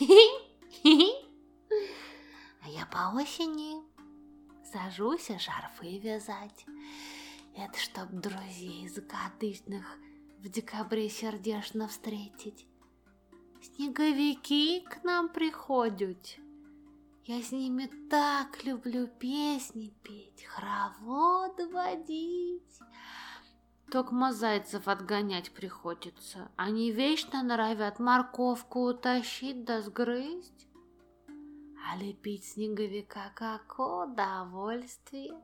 А я по осени сажусь шарфы вязать. Это чтоб друзей закатышных в декабре сердечно встретить. Снеговики к нам приходят. Я с ними так люблю песни петь, хоровод водить. Только зайцев отгонять приходится. Они вечно норовят морковку утащить да сгрызть. А лепить снеговика как удовольствие.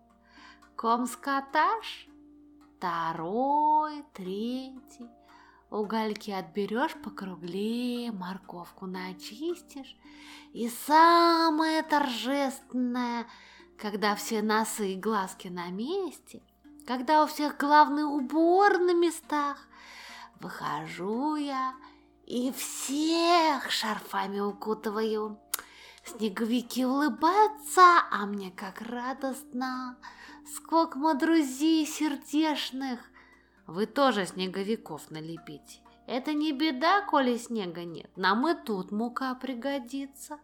Ком скаташ, второй, третий. Угольки отберешь покруглее, морковку начистишь. И самое торжественное, когда все носы и глазки на месте, когда у всех главный убор на местах, выхожу я и всех шарфами укутываю. Снеговики улыбаются, а мне как радостно. Сколько друзей сердечных. Вы тоже снеговиков налепите. Это не беда, коли снега нет. Нам и тут мука пригодится.